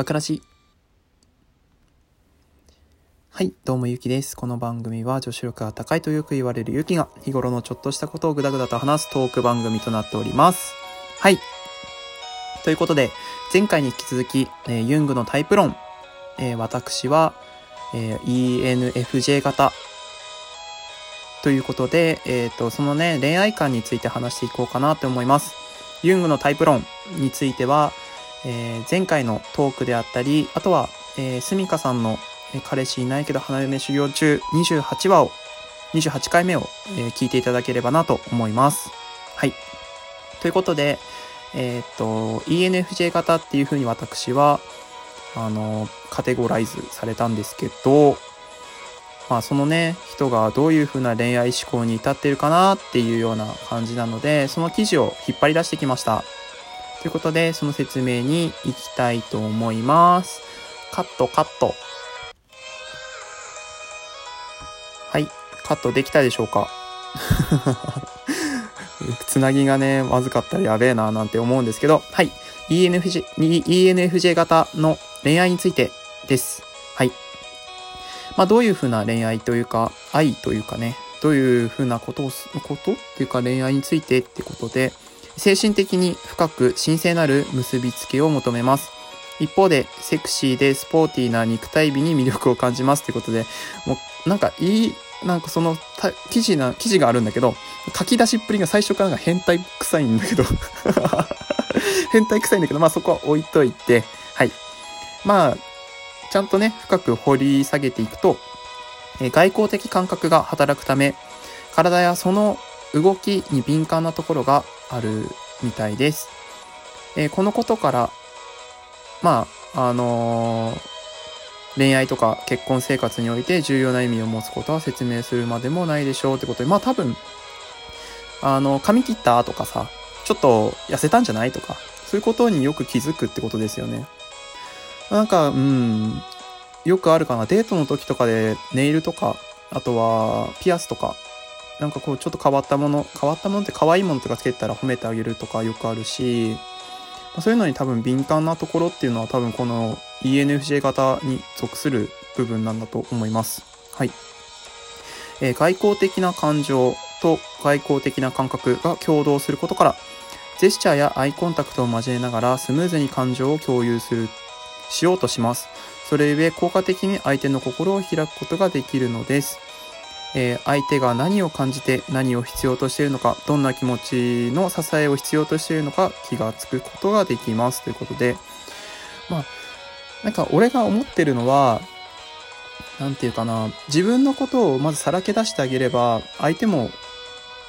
バカらし。はい、どうもゆきです。この番組は女子力が高いとよく言われるゆきが日頃のちょっとしたことをぐだぐだと話すトーク番組となっております。はい。ということで、前回に引き続き、えー、ユングのタイプ論、えー、私は、えー、ENFJ 型ということで、えっ、と、そのね、恋愛観について話していこうかなと思います。ユングのタイプ論については、えー、前回のトークであったり、あとは、えー、スミカさんの、えー、彼氏いないけど花嫁修行中28話を、28回目を、えー、聞いていただければなと思います。はい。ということで、えー、っと、ENFJ 型っていうふうに私は、あの、カテゴライズされたんですけど、まあそのね、人がどういうふうな恋愛思考に至ってるかなっていうような感じなので、その記事を引っ張り出してきました。ということで、その説明に行きたいと思います。カット、カット。はい、カットできたでしょうか？つなぎがね、まずかったらやべえななんて思うんですけど、はい。ENFJ、ENFJ 型の恋愛についてです。はい。まあ、どういうふうな恋愛というか、愛というかね、どういうふうなことを、ことっていうか恋愛についてってことで、精神的に深く神聖なる結びつけを求めます。一方で、セクシーでスポーティーな肉体美に魅力を感じますってことで、もう、なんかいい、なんかその、記事な、記事があるんだけど、書き出しっぷりが最初からなんか変態臭いんだけど 変態臭いんだけど、まあそこは置いといて、はい。まあ、ちゃんとね、深く掘り下げていくと、え、外交的感覚が働くため、体やその動きに敏感なところがあるみたいです。えー、このことから、まあ、あのー、恋愛とか結婚生活において重要な意味を持つことは説明するまでもないでしょうってことで、まあ多分、あの、髪切ったとかさ、ちょっと痩せたんじゃないとか、そういうことによく気づくってことですよね。なんか、うん、よくあるかな。デートの時とかでネイルとか、あとはピアスとか、なんかこうちょっと変わったもの、変わったものって可愛いものとかつけたら褒めてあげるとかよくあるし、そういうのに多分敏感なところっていうのは多分この ENFJ 型に属する部分なんだと思います。はい。えー、外交的な感情と外交的な感覚が共同することから、ジェスチャーやアイコンタクトを交えながらスムーズに感情を共有するしようとします。それゆえ効果的に相手の心を開くことができるのです。えー、相手が何を感じて何を必要としているのか、どんな気持ちの支えを必要としているのか気がつくことができますということで、まあ、なんか俺が思ってるのは、なんていうかな、自分のことをまずさらけ出してあげれば、相手も、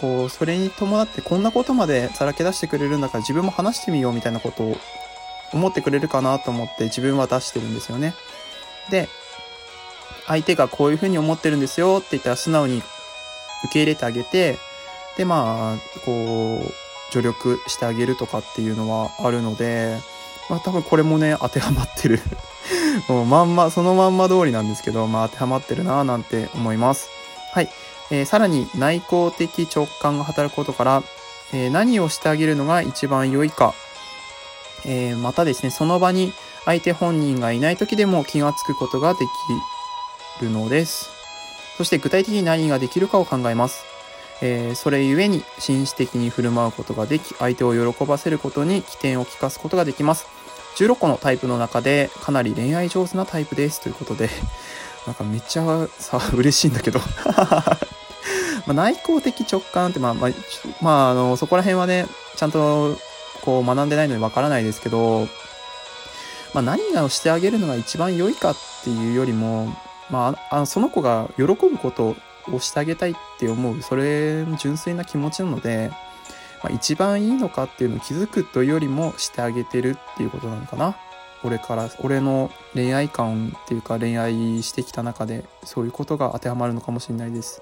こう、それに伴ってこんなことまでさらけ出してくれるんだから自分も話してみようみたいなことを思ってくれるかなと思って自分は出してるんですよね。で、相手がこういうふうに思ってるんですよって言ったら素直に受け入れてあげて、で、まあ、こう、助力してあげるとかっていうのはあるので、まあ多分これもね、当てはまってる もうまんま、そのまんま通りなんですけど、まあ当てはまってるなぁなんて思います。はい。えー、さらに内向的直感が働くことから、えー、何をしてあげるのが一番良いかえー、またですね、その場に相手本人がいない時でも気がつくことができるのです。そして具体的に何ができるかを考えます。えー、それゆえに紳士的に振る舞うことができ、相手を喜ばせることに起点を利かすことができます。16個のタイプの中でかなり恋愛上手なタイプですということで、なんかめっちゃさ、嬉しいんだけど ま内向的直感って、まあ、まあ、まあ、あの、そこら辺はね、ちゃんとこう学んでないのにわからないですけど、まあ、何をしてあげるのが一番良いかっていうよりも、まあ、あのその子が喜ぶことをしてあげたいって思う、それ純粋な気持ちなので、まあ、一番いいのかっていうのを気づくというよりもしてあげてるっていうことなのかな。俺から、俺の恋愛観っていうか恋愛してきた中でそういうことが当てはまるのかもしれないです。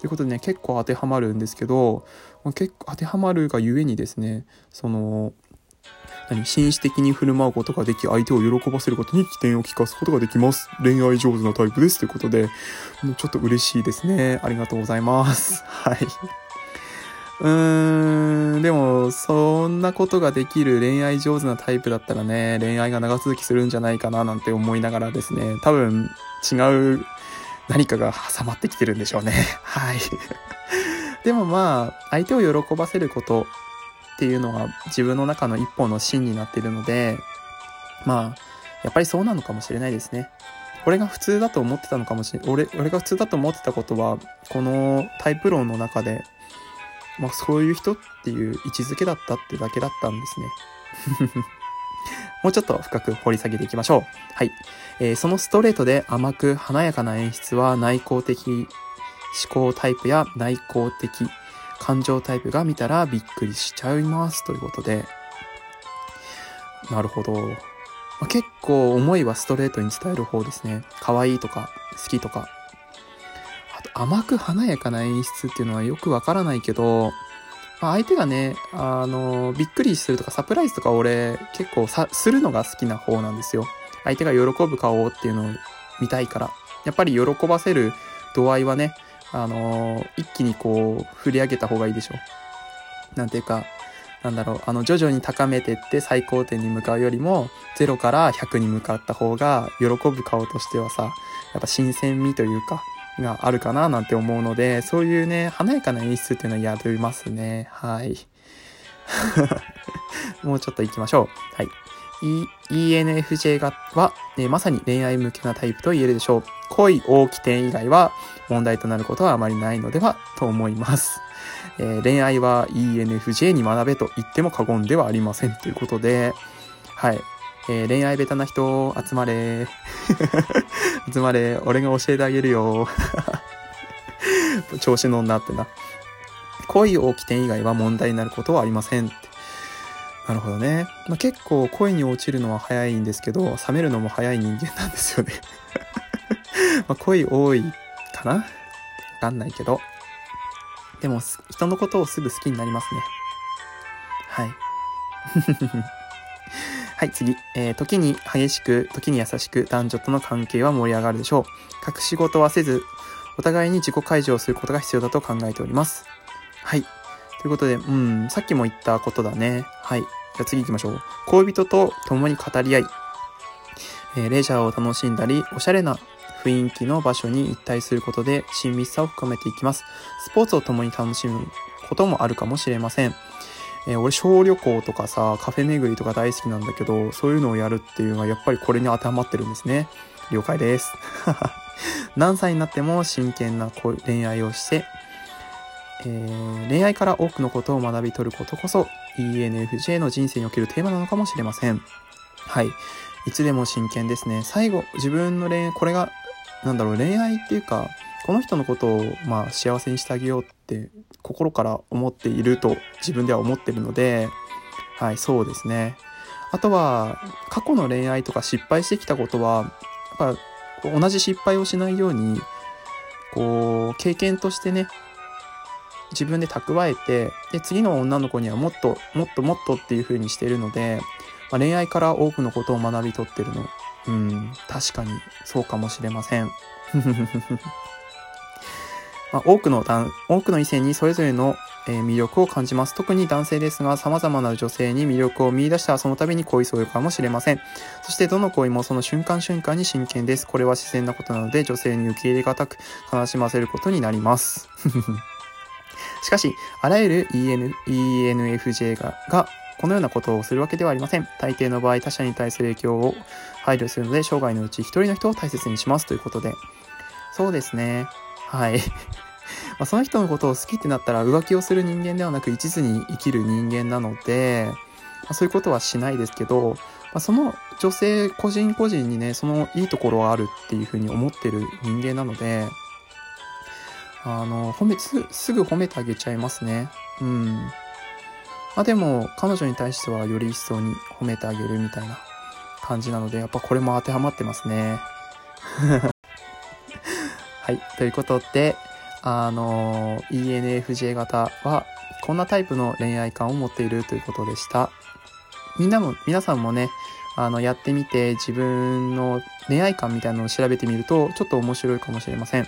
ということでね、結構当てはまるんですけど、結構当てはまるがゆえにですね、その、何？紳士的に振る舞うことができ、相手を喜ばせることに起点を利かすことができます。恋愛上手なタイプです。ということで、もうちょっと嬉しいですね。ありがとうございます。はい。うーん、でも、そんなことができる恋愛上手なタイプだったらね、恋愛が長続きするんじゃないかななんて思いながらですね、多分違う何かが挟まってきてるんでしょうね。はい。でもまあ、相手を喜ばせることっていうのは自分の中の一本の芯になってるので、まあ、やっぱりそうなのかもしれないですね。俺が普通だと思ってたのかもしれ俺、俺が普通だと思ってたことは、このタイプ論の中で、まあそういう人っていう位置づけだったってだけだったんですね。もうちょっと深く掘り下げていきましょう。はい。えー、そのストレートで甘く華やかな演出は内向的思考タイプや内向的感情タイプが見たらびっくりしちゃいますということで。なるほど。まあ、結構思いはストレートに伝える方ですね。可愛いとか好きとか。あと甘く華やかな演出っていうのはよくわからないけど、まあ、相手がね、あの、びっくりするとかサプライズとか俺結構さ、するのが好きな方なんですよ。相手が喜ぶ顔っていうのを見たいから。やっぱり喜ばせる度合いはね、あの一気にこう、振り上げた方がいいでしょう。なんていうか、なんだろう、あの、徐々に高めてって最高点に向かうよりも、0から100に向かった方が、喜ぶ顔としてはさ、やっぱ新鮮味というか、があるかななんて思うので、そういうね、華やかな演出っていうのはやりますね。はい。もうちょっと行きましょう。はい。E、ENFJ がは、ね、まさに恋愛向けなタイプと言えるでしょう。恋大き点以外は問題となることはあまりないのではと思います。えー、恋愛は ENFJ に学べと言っても過言ではありませんということで、はい。えー、恋愛ベタな人、集まれ。集まれ。俺が教えてあげるよ。調子乗んなってな。恋を起き点以外は問題になることはありませんって。なるほどね。まあ、結構恋に落ちるのは早いんですけど、冷めるのも早い人間なんですよね。まあ、恋多いかなわかんないけど。でも、人のことをすぐ好きになりますね。はい。はい、次。えー、時に激しく、時に優しく、男女との関係は盛り上がるでしょう。隠し事はせず、お互いに自己解除をすることが必要だと考えております。はい。ということで、うん、さっきも言ったことだね。はい。じゃあ次行きましょう。恋人と共に語り合い、えー、レジャーを楽しんだり、おしゃれな雰囲気の場所に一体することで親密さを深めていきます。スポーツを共に楽しむこともあるかもしれません。えー、俺小旅行とかさ、カフェ巡りとか大好きなんだけど、そういうのをやるっていうのはやっぱりこれに当てはまってるんですね。了解です。何歳になっても真剣な恋愛をして、えー、恋愛から多くのことを学び取ることこそ ENFJ の人生におけるテーマなのかもしれません。はい。いつでも真剣ですね。最後、自分の恋愛、これが、なんだろう、恋愛っていうか、この人のことを、まあ、幸せにしてあげようって心から思っていると自分では思ってるので、はい、そうですね。あとは、過去の恋愛とか失敗してきたことは、やっぱ同じ失敗をしないように、こう、経験としてね、自分で蓄えて、で、次の女の子にはもっと、もっともっとっていう風にしてるので、まあ、恋愛から多くのことを学び取ってるの。うん、確かにそうかもしれません。まあ、多くの多くの異性にそれぞれの、えー、魅力を感じます。特に男性ですが、様々な女性に魅力を見出したその度に恋そうかもしれません。そしてどの恋もその瞬間瞬間に真剣です。これは自然なことなので、女性に受け入れがたく悲しませることになります。しかし、あらゆる EN ENFJ ががこのようなことをするわけではありません。大抵の場合、他者に対する影響を配慮するので、生涯のうち一人の人を大切にしますということで。そうですね。はい。まあ、その人のことを好きってなったら浮気をする人間ではなく一途に生きる人間なので、まあ、そういうことはしないですけど、まあ、その女性個人個人にね、そのいいところがあるっていうふうに思ってる人間なので、あの、褒め、す、すぐ褒めてあげちゃいますね。うん。まあでも、彼女に対してはより一層に褒めてあげるみたいな感じなので、やっぱこれも当てはまってますね。はい。ということで、あの、ENFJ 型は、こんなタイプの恋愛観を持っているということでした。みんなも、皆さんもね、あの、やってみて自分の恋愛観みたいなのを調べてみると、ちょっと面白いかもしれません。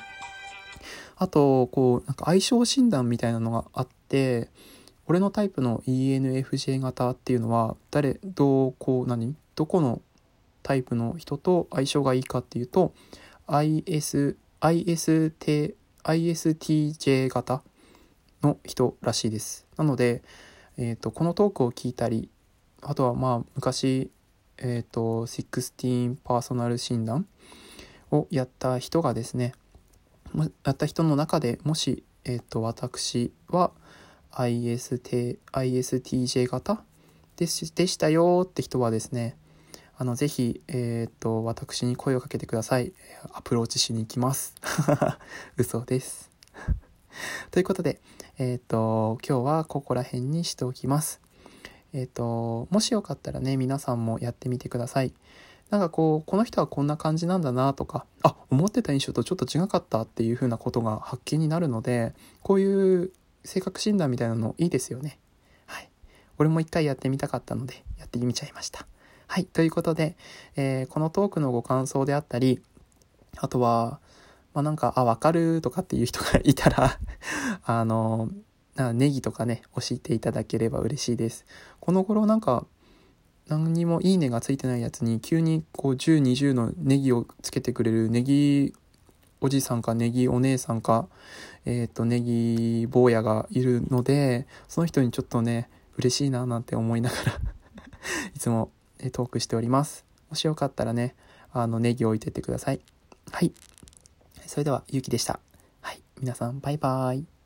あと、こう、なんか相性診断みたいなのがあって、俺のタイプの ENFJ 型っていうのは、誰、どう、こう、何？どこのタイプの人と相性がいいかっていうと、IS、IST、ISTJ 型の人らしいです。なので、え、ー、と、このトークを聞いたり、あとはまあ、昔、えっ、ー、と、16パーソナル診断をやった人がですね、やった人の中でもし、えっ、ー、と、私は IST、ISTJ 型ででしたよって人はですね、あの、ぜひ、えっ、と、私に声をかけてください。アプローチしに行きます。嘘です。ということで、えっ、と、今日はここら辺にしておきます。えっ、と、もしよかったらね、皆さんもやってみてください。なんかこう、この人はこんな感じなんだなとか、あ、思ってた印象とちょっと違かったっていう風なことが発見になるので、こういう性格診断みたいなのいいですよね。はい。俺も一回やってみたかったので、やってみちゃいました。はい。ということで、えー、このトークのご感想であったり、あとは、まあ、なんか、あ、わかるとかっていう人がいたら あの、ネギとかね、教えていただければ嬉しいです。この頃なんか、何にもいいねがついてないやつに、急にこう10、20のネギをつけてくれるネギおじさんかネギお姉さんか、えっ、ー、と、ネギ坊やがいるので、その人にちょっとね、嬉しいななんて思いながら いつもトークしております。もしよかったらね、あの、ネギ置いてってください。はい。それでは、ゆうきでした。はい。皆さん、バイバーイ。